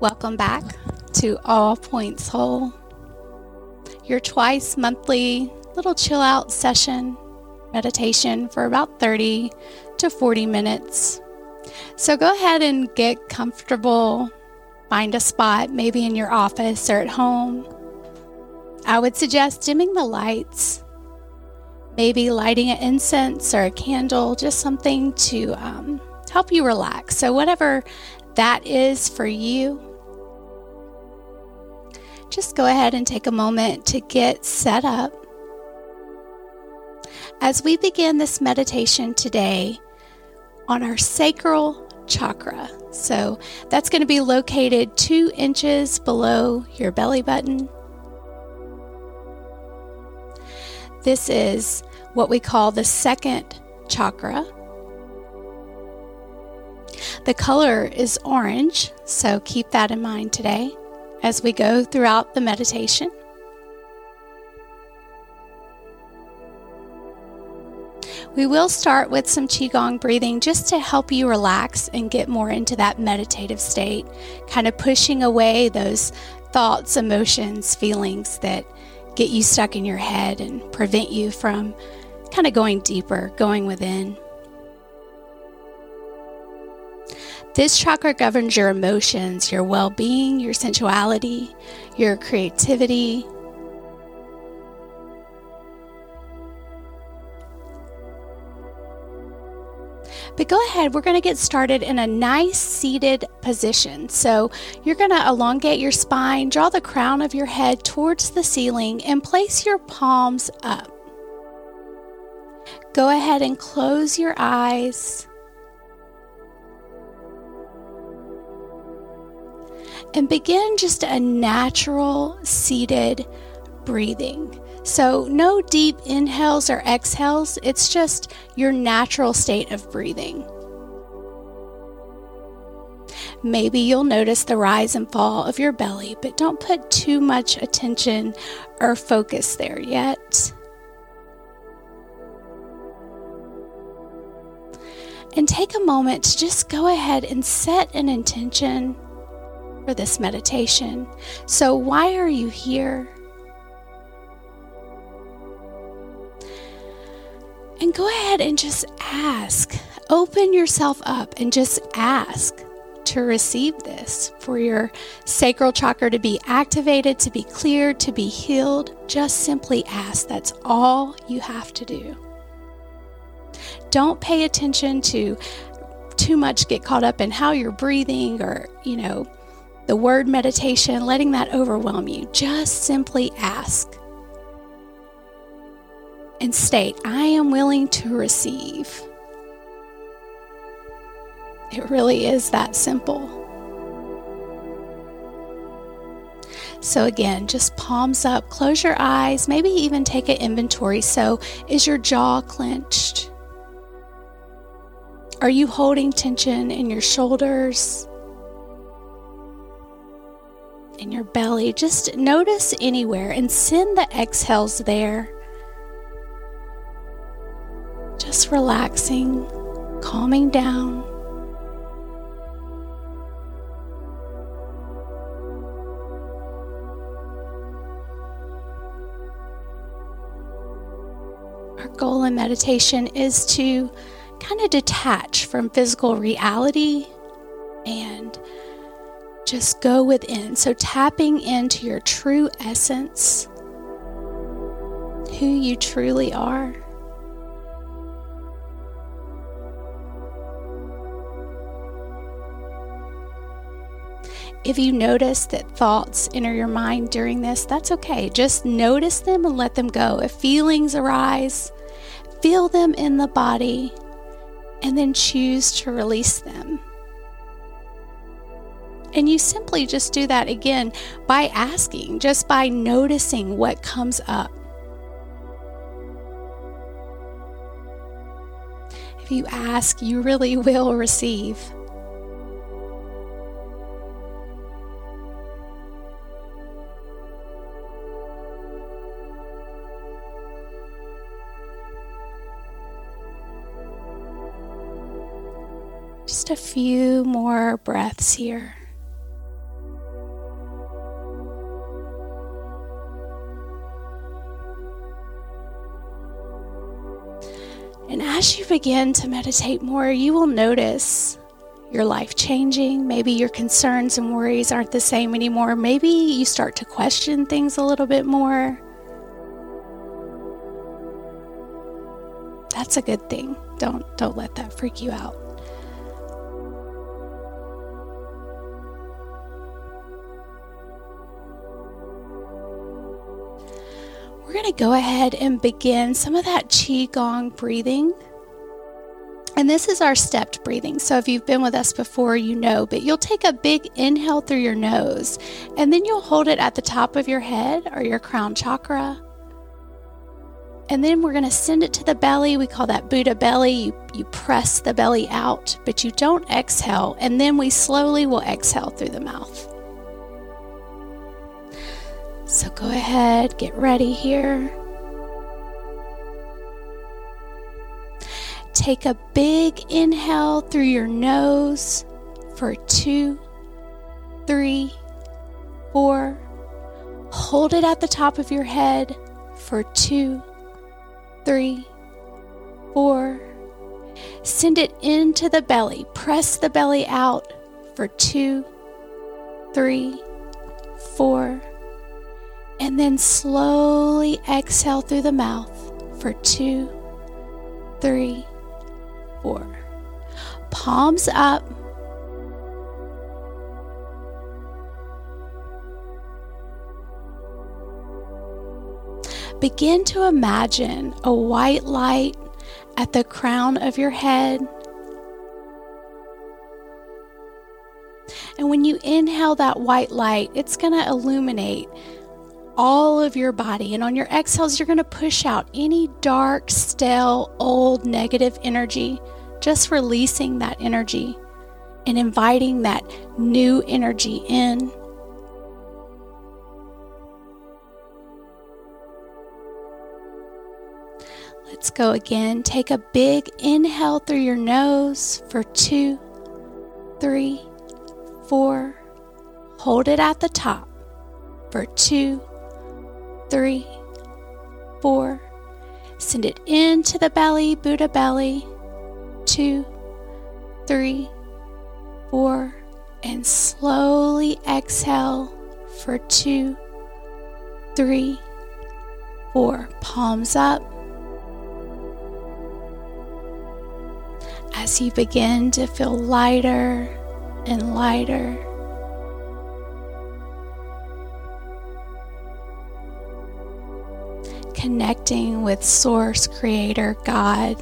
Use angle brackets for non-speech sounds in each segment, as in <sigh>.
Welcome back to All Points Whole, your twice monthly little chill out session meditation for about 30 to 40 minutes. So go ahead and get comfortable, find a spot, maybe in your office or at home. I would suggest dimming the lights, maybe lighting an incense or a candle, just something to um, help you relax. So, whatever that is for you, just go ahead and take a moment to get set up. As we begin this meditation today on our sacral chakra, so that's going to be located two inches below your belly button. This is what we call the second chakra. The color is orange, so keep that in mind today as we go throughout the meditation. We will start with some Qigong breathing just to help you relax and get more into that meditative state, kind of pushing away those thoughts, emotions, feelings that get you stuck in your head and prevent you from kind of going deeper, going within. This chakra governs your emotions, your well being, your sensuality, your creativity. But go ahead, we're going to get started in a nice seated position. So you're going to elongate your spine, draw the crown of your head towards the ceiling, and place your palms up. Go ahead and close your eyes. And begin just a natural seated breathing. So, no deep inhales or exhales, it's just your natural state of breathing. Maybe you'll notice the rise and fall of your belly, but don't put too much attention or focus there yet. And take a moment to just go ahead and set an intention for this meditation. So, why are you here? And go ahead and just ask. Open yourself up and just ask to receive this for your sacral chakra to be activated, to be cleared, to be healed. Just simply ask. That's all you have to do. Don't pay attention to too much get caught up in how you're breathing or, you know, the word meditation, letting that overwhelm you. Just simply ask and state, I am willing to receive. It really is that simple. So, again, just palms up, close your eyes, maybe even take an inventory. So, is your jaw clenched? Are you holding tension in your shoulders? In your belly. Just notice anywhere and send the exhales there. Just relaxing, calming down. Our goal in meditation is to kind of detach from physical reality and just go within. So, tapping into your true essence, who you truly are. If you notice that thoughts enter your mind during this, that's okay. Just notice them and let them go. If feelings arise, feel them in the body and then choose to release them. And you simply just do that again by asking, just by noticing what comes up. If you ask, you really <laughs> will receive. Just a few more breaths here. And as you begin to meditate more, you will notice your life changing. Maybe your concerns and worries aren't the same anymore. Maybe you start to question things a little bit more. That's a good thing. Don't don't let that freak you out. Go ahead and begin some of that qigong breathing. And this is our stepped breathing. So if you've been with us before, you know, but you'll take a big inhale through your nose and then you'll hold it at the top of your head or your crown chakra. And then we're going to send it to the belly. We call that Buddha belly. You, you press the belly out, but you don't exhale. And then we slowly will exhale through the mouth. So go ahead, get ready here. Take a big inhale through your nose for two, three, four. Hold it at the top of your head for two, three, four. Send it into the belly. Press the belly out for two, three, four. And then slowly exhale through the mouth for two, three, four. Palms up. Begin to imagine a white light at the crown of your head. And when you inhale that white light, it's going to illuminate all of your body. And on your exhales, you're going to push out any dark, stale, old, negative energy, just releasing that energy and inviting that new energy in. Let's go again. Take a big inhale through your nose for two, three, four. Hold it at the top for two, three, four. Send it into the belly, Buddha belly. Two, three, four. And slowly exhale for two, three, four. Palms up. As you begin to feel lighter and lighter. Connecting with Source, Creator, God.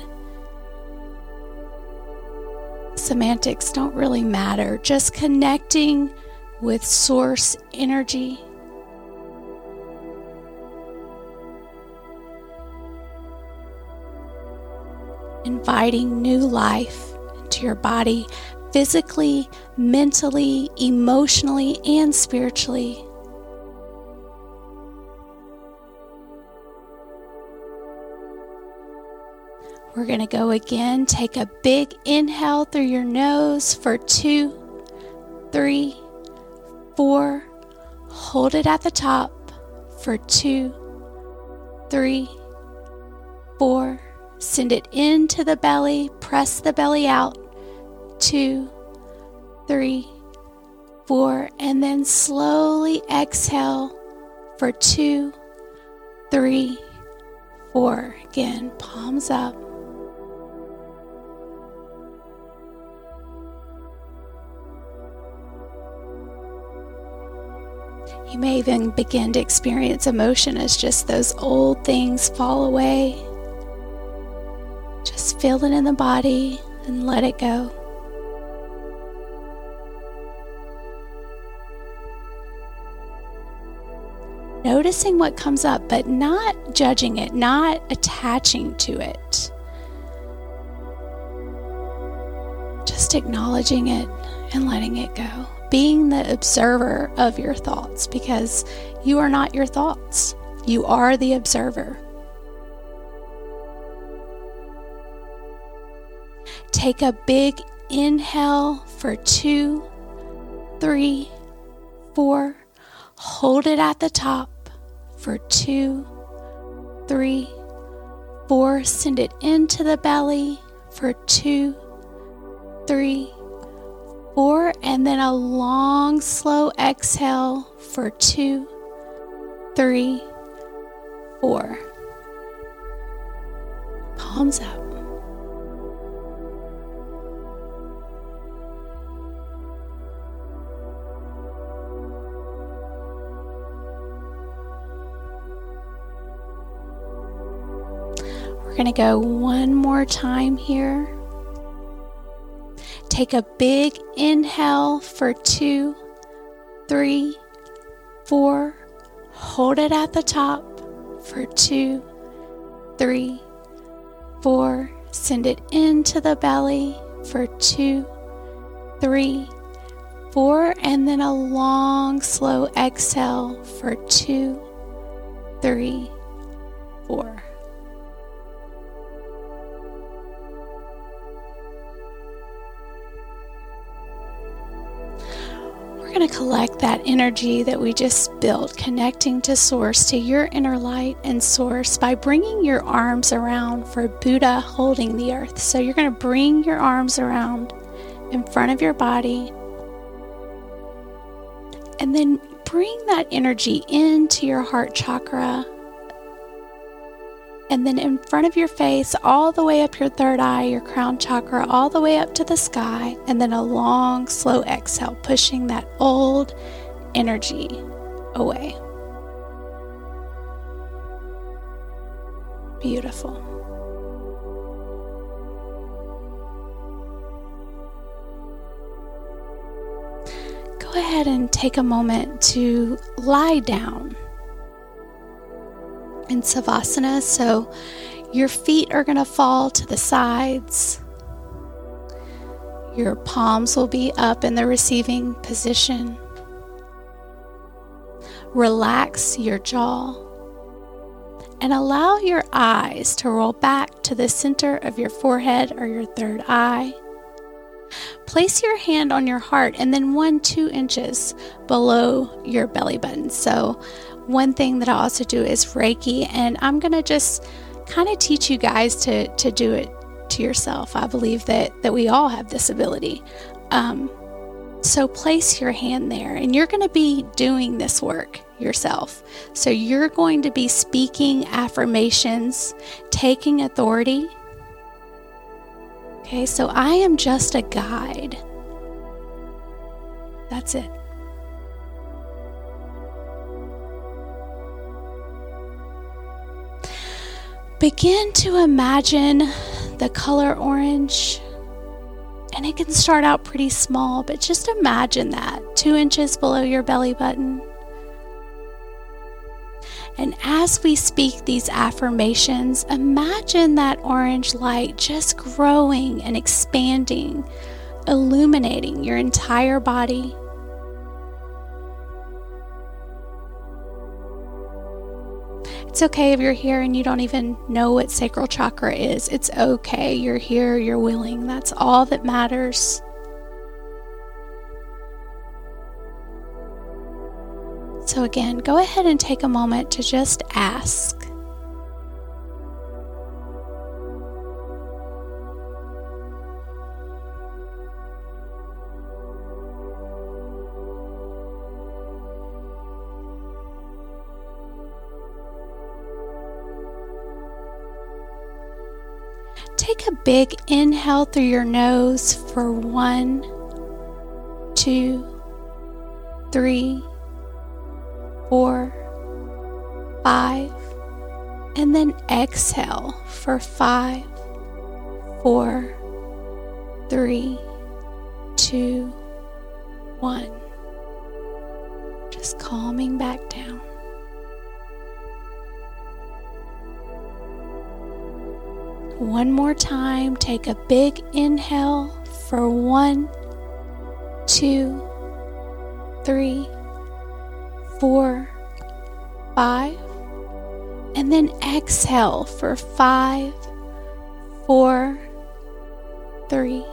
Semantics don't really matter, just connecting with Source energy. Inviting new life into your body physically, mentally, emotionally, and spiritually. We're going to go again. Take a big inhale through your nose for two, three, four. Hold it at the top for two, three, four. Send it into the belly. Press the belly out. Two, three, four. And then slowly exhale for two, three, four. Again, palms up. You may even begin to experience emotion as just those old things fall away. Just feel it in the body and let it go. Noticing what comes up, but not judging it, not attaching to it. Just acknowledging it and letting it go being the observer of your thoughts because you are not your thoughts. You are the observer. Take a big inhale for two, three, four. Hold it at the top for two, three, four, send it into the belly for two, three, four, and then a long, slow exhale for two, three, four. Palms up. We're going to go one more time here. Take a big inhale for two, three, four. Hold it at the top for two, three, four. Send it into the belly for two, three, four. And then a long, slow exhale for two, three, four. Going to collect that energy that we just built, connecting to Source, to your inner light and Source, by bringing your arms around for Buddha holding the earth. So you're going to bring your arms around in front of your body and then bring that energy into your heart chakra and then in front of your face, all the way up your third eye, your crown chakra, all the way up to the sky, and then a long, slow exhale, pushing that old energy away. Beautiful. Go ahead and take a moment to lie down in Savasana. So your feet are going to fall to the sides. Your palms will be up in the receiving position. Relax your jaw and allow your eyes to roll back to the center of your forehead or your third eye. Place your hand on your heart and then one, two inches below your belly button. So one thing that I also do is Reiki, and I'm going to just kind of teach you guys to, to do it to yourself. I believe that, that we all have this ability. Um, so place your hand there, and you're going to be doing this work yourself. So you're going to be speaking affirmations, taking authority. Okay, so I am just a guide. That's it. Begin to imagine the color orange. And it can start out pretty small, but just imagine that two inches below your belly button. And as we speak these affirmations, imagine that orange light just growing and expanding, illuminating your entire body It's okay if you're here and you don't even know what sacral chakra is. It's okay. You're here, you're willing. That's all that matters. So, again, go ahead and take a moment to just ask big inhale through your nose for one, two, three, four, five, and then exhale for five, four, three, two, one. Just calming back down. One more time, take a big inhale for one, two, three, four, five, and then exhale for five, four, three,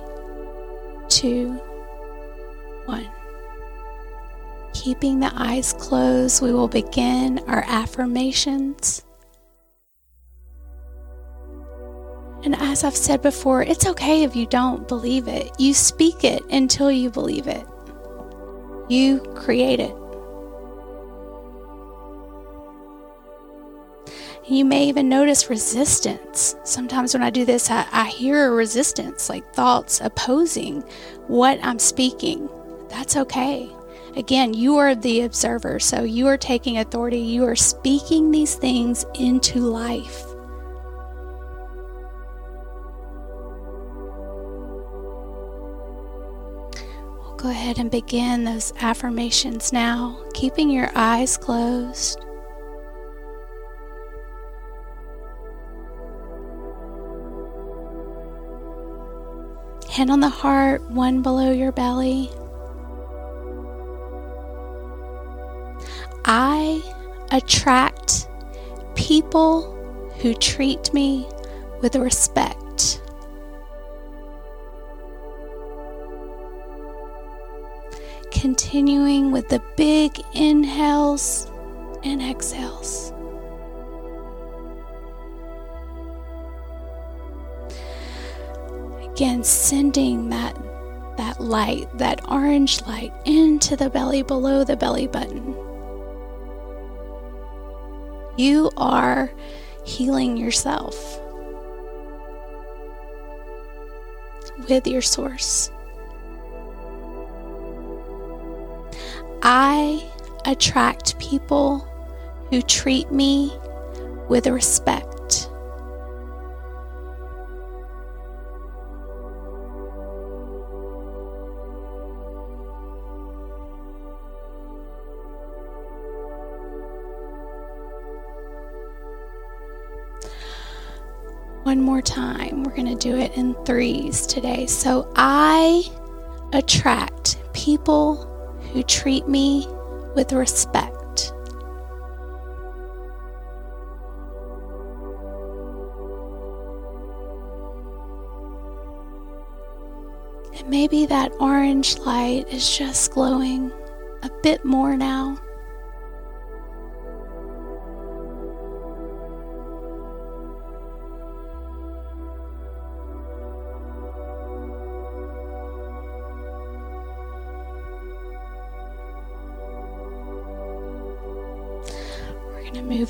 two, one. Keeping the eyes closed, we will begin our affirmations. And as I've said before, it's okay if you don't believe it. You speak it until you believe it. You create it. You may even notice resistance. Sometimes when I do this, I, I, hear resistance, like thoughts opposing what I'm speaking. That's okay. Again, you are the observer, so you are taking authority. You are speaking these things into life. Go ahead and begin those affirmations now, keeping your eyes closed. Hand on the heart, one below your belly. I attract people who treat me with respect. Continuing with the big inhales and exhales. Again, sending that that light, that orange light into the belly below the belly button. You are healing yourself with your source. I attract people who treat me with respect. one more time. We're going to do it in threes today. So I attract people who treat me with respect. And maybe that orange light is just glowing a bit more now.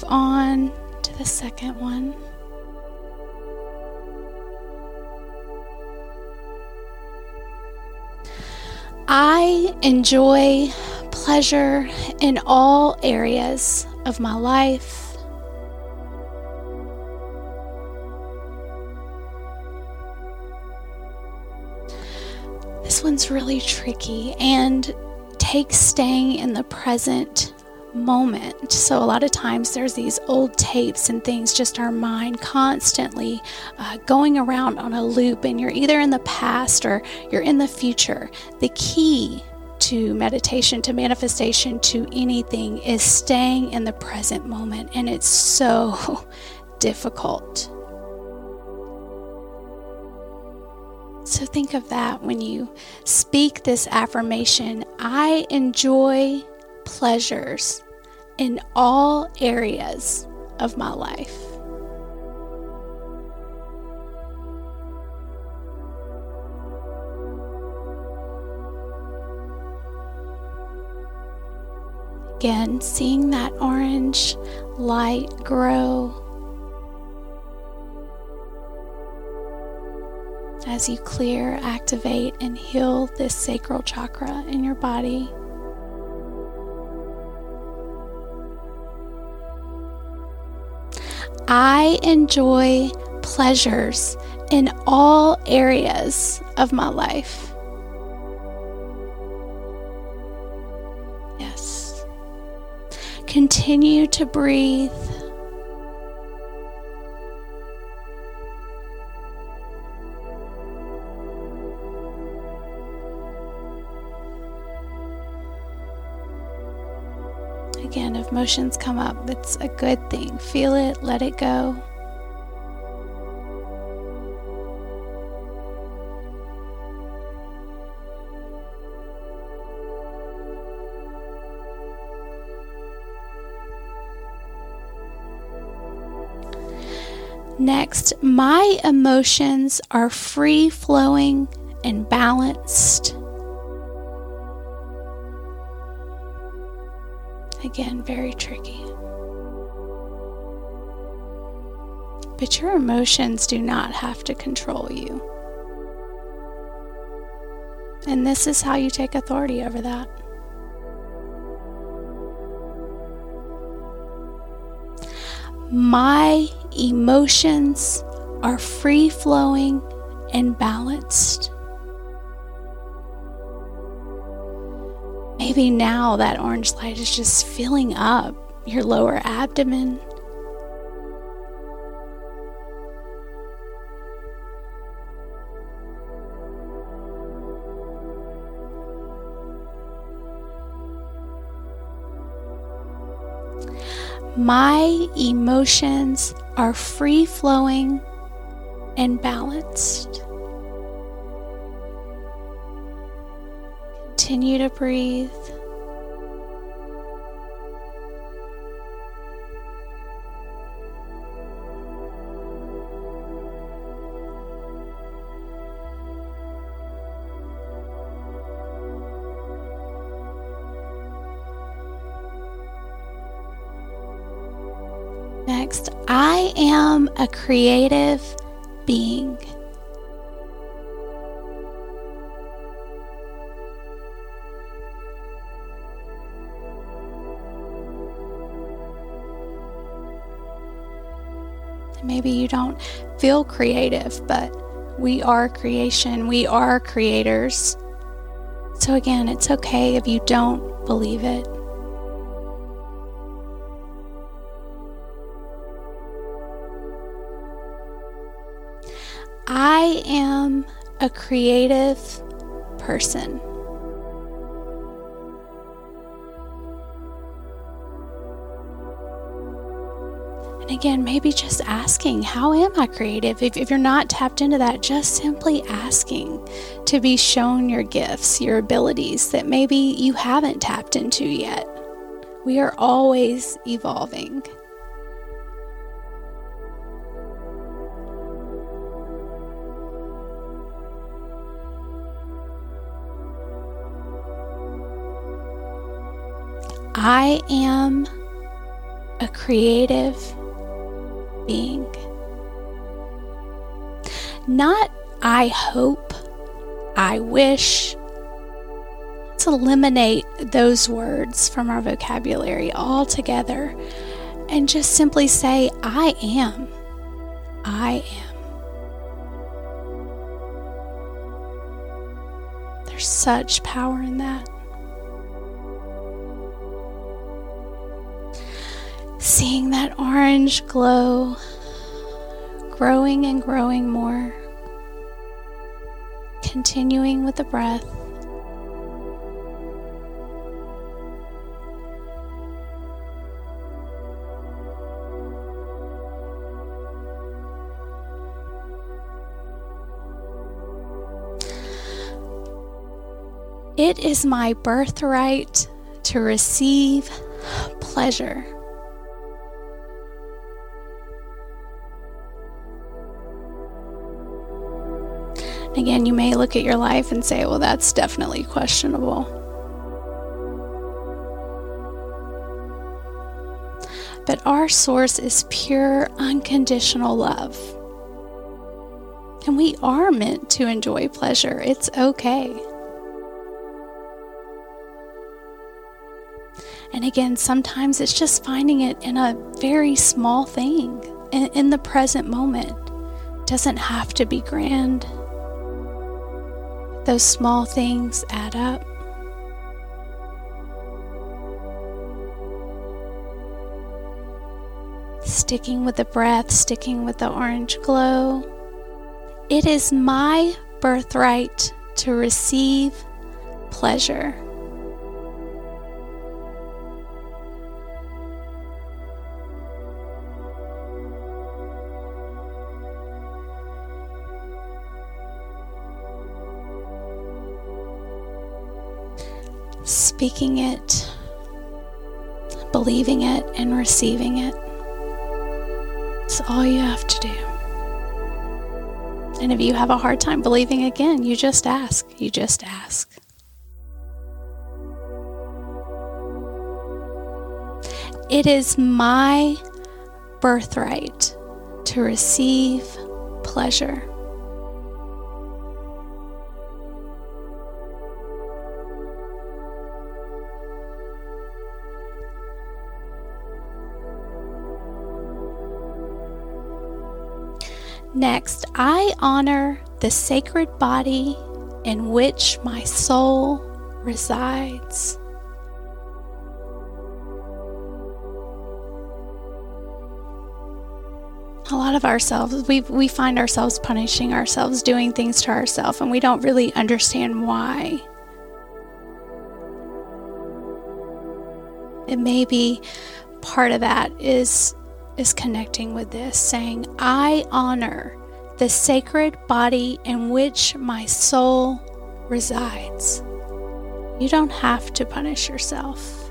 On to the second one. I enjoy pleasure in all areas of my life. This one's really tricky and takes staying in the present moment. So, a lot of times there's these old tapes and things, just our mind constantly uh, going around on a loop, and you're either in the past or you're in the future. The key to meditation, to manifestation, to anything is staying in the present moment, and it's so <laughs> difficult. So, think of that when you speak this affirmation I enjoy pleasures in all areas of my life. Again, seeing that orange light grow as you clear, activate, and heal this sacral chakra in your body. I enjoy pleasures in all areas of my life. Yes. Continue to breathe. Emotions come up, it's a good thing. Feel it, let it go. Next, my emotions are free flowing and balanced. Again, very tricky. But your emotions do not have to control you. And this is how you take authority over that. My emotions are free flowing and balanced. Maybe now that orange light is just filling up your lower abdomen. My emotions are free flowing and balanced. Continue to breathe. Next, I am a creative being. Maybe you don't feel creative, but we are creation. We are creators. So, again, it's okay if you don't believe it. I am a creative person. Again, maybe just asking, How am I creative? If, if, you're not tapped into that, just simply asking to be shown your gifts, your abilities that maybe you haven't tapped into yet. We are always evolving. I am a creative being. Not I hope, I wish. Let's eliminate those words from our vocabulary altogether and just simply say, I am. I am. There's such power in that. Seeing that orange glow growing and growing more. Continuing with the breath. It is my birthright to receive pleasure. Again, you may look at your life and say, well, that's definitely questionable. But our source is pure, unconditional love. And we are meant to enjoy pleasure. It's okay. And again, sometimes it's just finding it in a very small thing, in, in the present moment. It doesn't have to be grand. Those small things add up. Sticking with the breath, sticking with the orange glow. It is my birthright to receive pleasure. Speaking it, believing it, and receiving it. It's all you have to do. And if you have a hard time believing again, you just ask. You just ask. It is my birthright to receive pleasure. Next, I honor the sacred body in which my soul resides. a lot of ourselves we we find ourselves punishing ourselves doing things to ourselves and we don't really understand why it may be part of that is is connecting with this saying i honor the sacred body in which my soul resides you don't have to punish yourself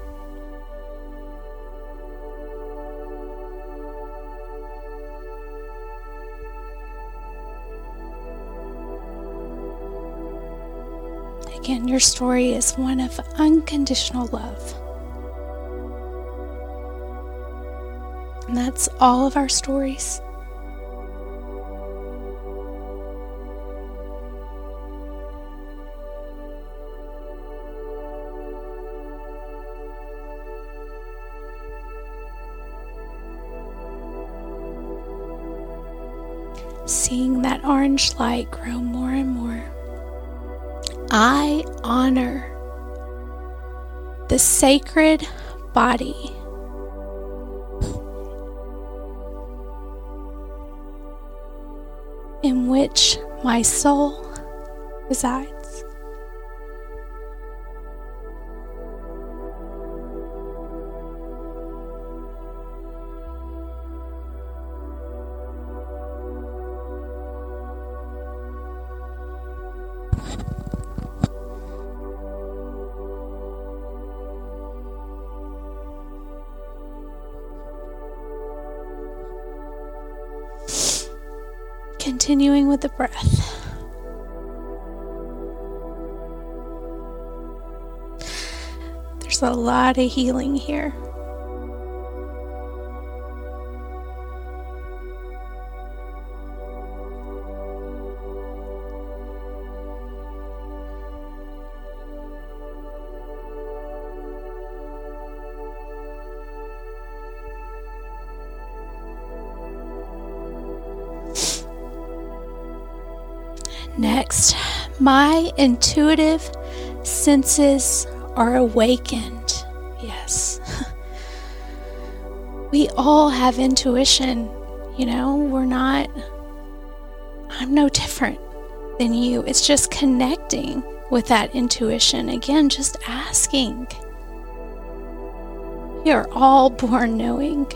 Again, your story is one of unconditional love. And that's all of our stories. Seeing that orange light grow more and more. I honor the sacred body. Which my soul resides. The breath. There's a lot of healing here. Next, my intuitive senses are awakened. Yes. <laughs> we all have intuition. You know, we're not, I'm no different than you. It's just connecting with that intuition. Again, just asking. You're all born knowing.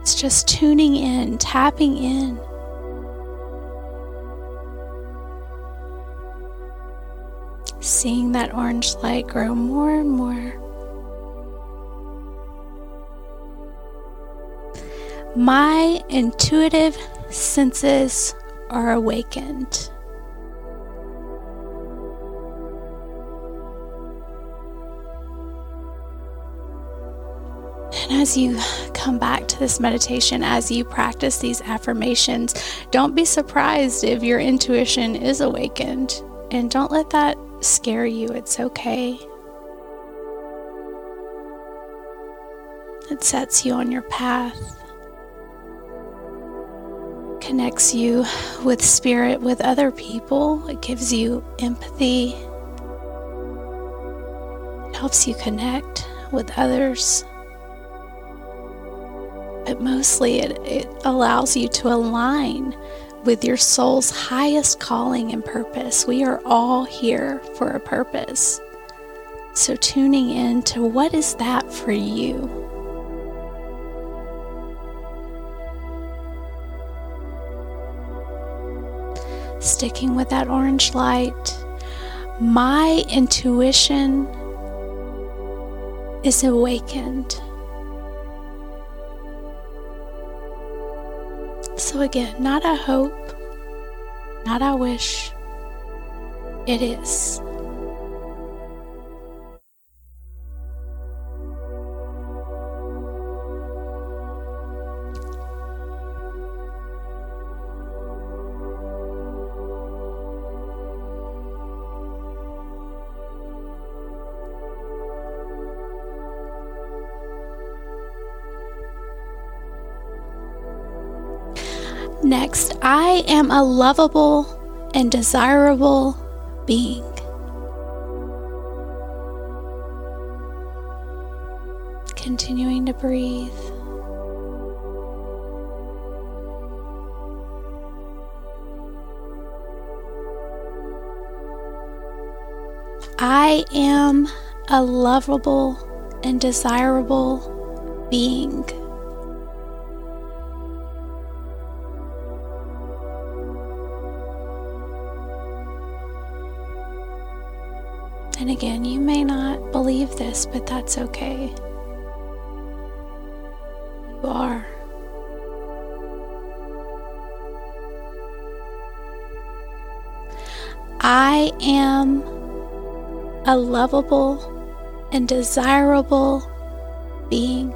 It's just tuning in, tapping in. Seeing that orange light grow more and more. My intuitive senses are awakened. And as you come back to this meditation, as you practice these affirmations, don't be surprised if your intuition is awakened. And don't let that scare you, it's okay. It sets you on your path, connects you with spirit, with other people. It gives you empathy, it helps you connect with others. But mostly, it, it allows you to align with your soul's highest calling and purpose. We are all here for a purpose. So, tuning in to what is that for you? Sticking with that orange light, my intuition is awakened. So again, not a hope, not a wish, it is. I am a lovable and desirable being. Continuing to breathe. I am a lovable and desirable being. This, but that's okay. You are. I am a lovable and desirable being.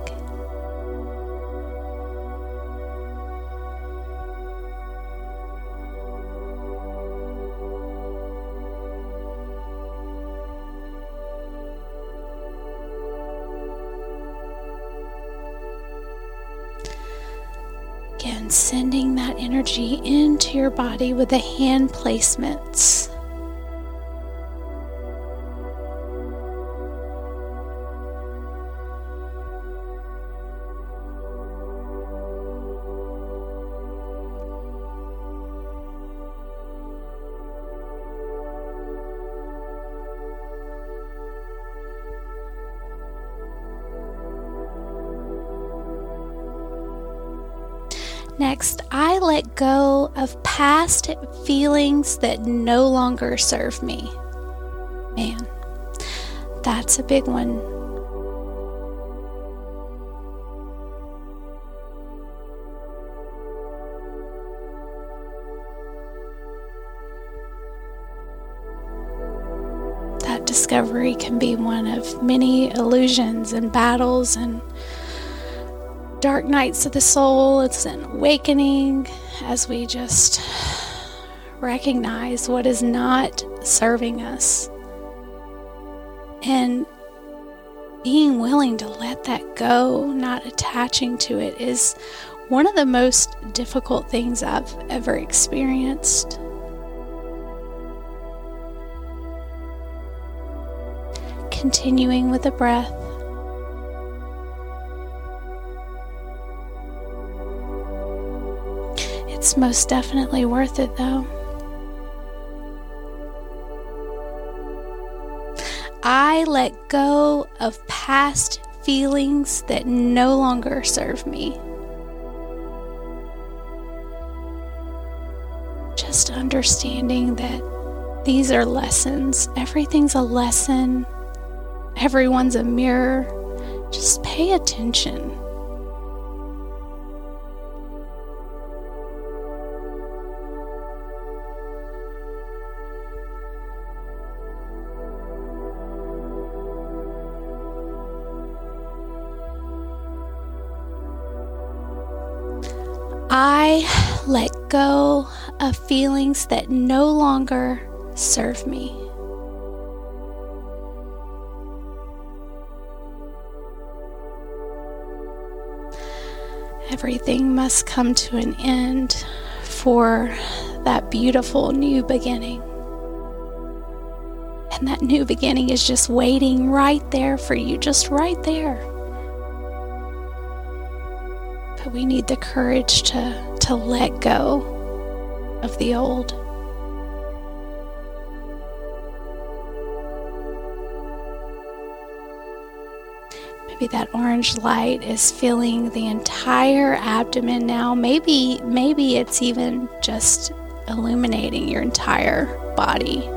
Body with the hand placements. Next, I let go of past feelings that no longer serve me. Man, that's a big one. That discovery can be one of many illusions and battles and dark nights of the soul. It's an awakening as we just recognize what is not serving us. And being willing to let that go, not attaching to it, is one of the most difficult things I've ever experienced. Continuing with the breath. It's most definitely worth it, though. I let go of past feelings that no longer serve me. Just understanding that these are lessons. Everything's a lesson, everyone's a mirror. Just pay attention. Go of feelings that no longer serve me. Everything must come to an end for that beautiful new beginning. And that new beginning is just waiting right there for you, just right there. We need the courage to, to let go of the old. Maybe that orange light is filling the entire abdomen now. Maybe maybe it's even just illuminating your entire body.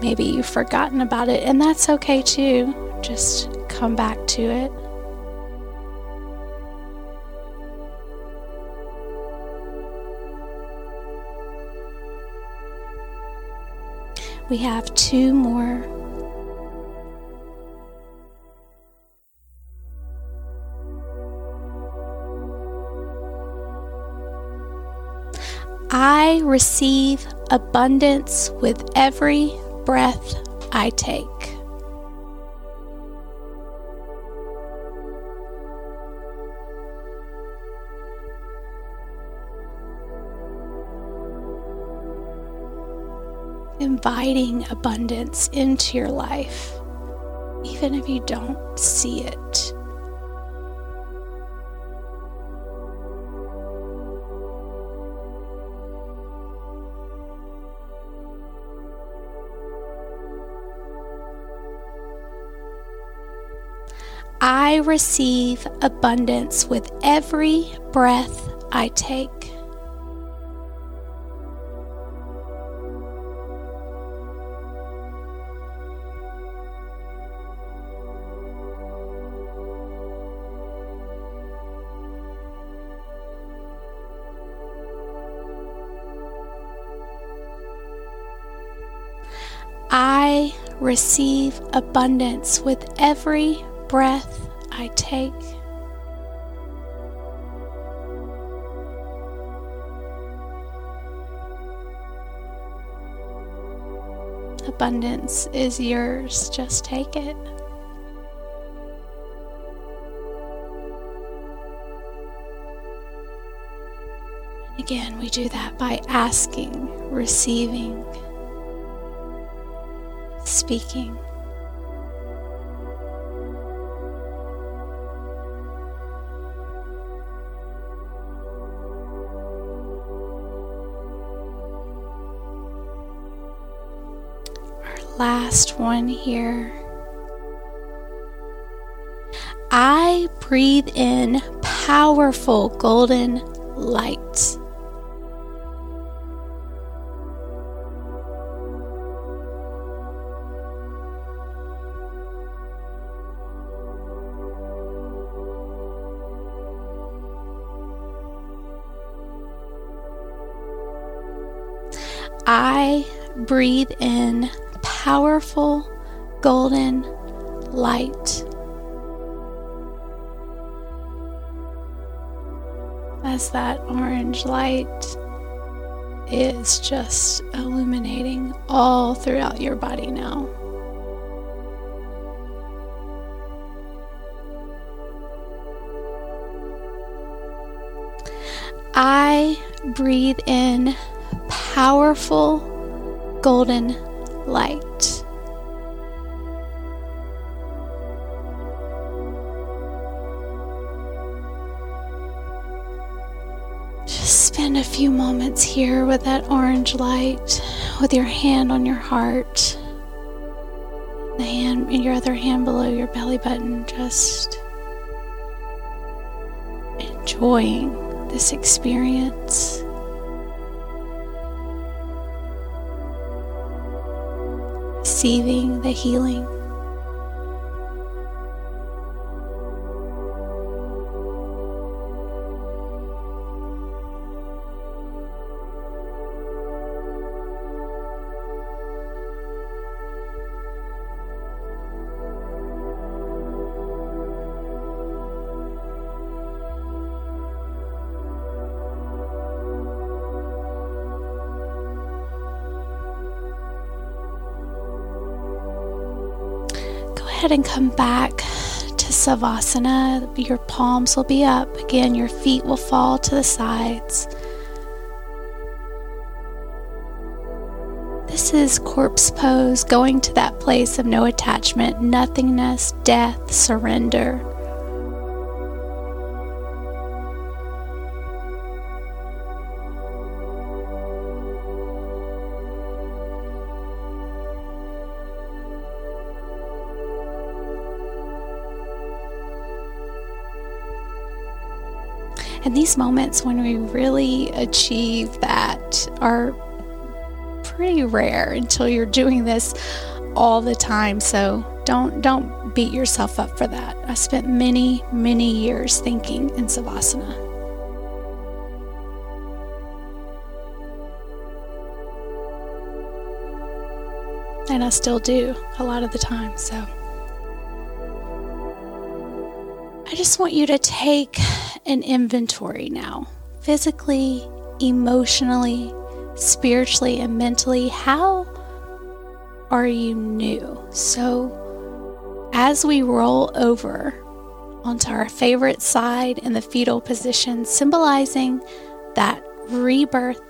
Maybe you've forgotten about it, and that's okay too. Just come back to it. We have two more. I receive abundance with every breath I take. Inviting abundance into your life, even if you don't see it. I receive abundance with every breath I take. Receive abundance with every breath I take. Abundance is yours, just take it. Again, we do that by asking, receiving, speaking. last one here. I breathe in powerful golden light. I breathe in powerful golden light. As that orange light is just illuminating all throughout your body now. I breathe in powerful golden light. Just spend a few moments here with that orange light, with your hand on your heart, the hand, your other hand below your belly button, just enjoying this experience. Receiving the healing. And come back to Savasana. Your palms will be up. Again, your feet will fall to the sides. This is corpse pose, going to that place of no attachment, nothingness, death, surrender. And these moments when we really achieve that are pretty rare until you're doing this all the time. So don't don't beat yourself up for that. I spent many, many years thinking in Savasana. And I still do a lot of the time. So I just want you to take an inventory now physically, emotionally, spiritually, and mentally. How are you new? So as we roll over onto our favorite side in the fetal position, symbolizing that rebirth.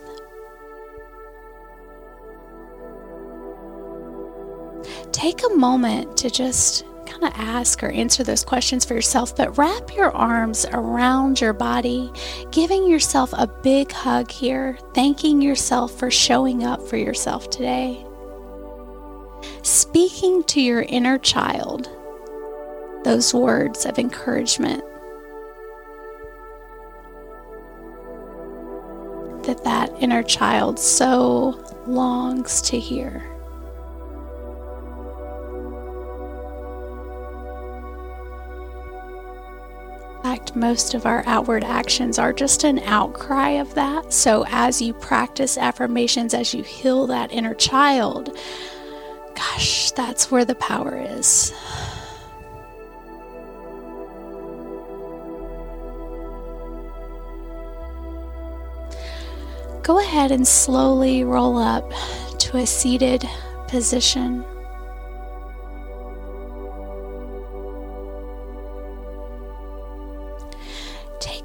Take a moment to just of ask or answer those questions for yourself, but wrap your arms around your body, giving yourself a big hug here, thanking yourself for showing up for yourself today. Speaking to your inner child those words of encouragement that that inner child so longs to hear. Fact, most of our outward actions are just an outcry of that. So, as you practice affirmations, as you heal that inner child, gosh, that's where the power is. Go ahead and slowly roll up to a seated position.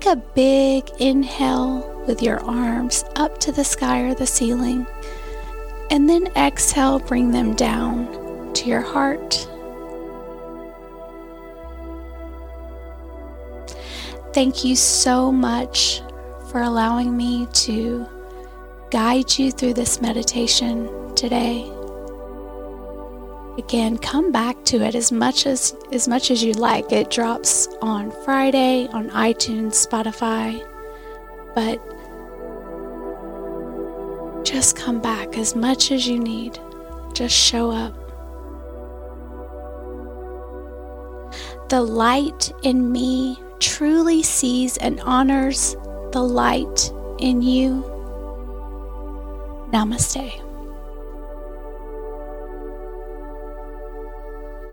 A big inhale with your arms up to the sky or the ceiling, and then exhale, bring them down to your heart. Thank you so much for allowing me to guide you through this meditation today. Again, come back to it as much as as much as you like. It drops on Friday on iTunes, Spotify, but just come back as much as you need. Just show up. The light in me truly sees and honors the light in you. Namaste.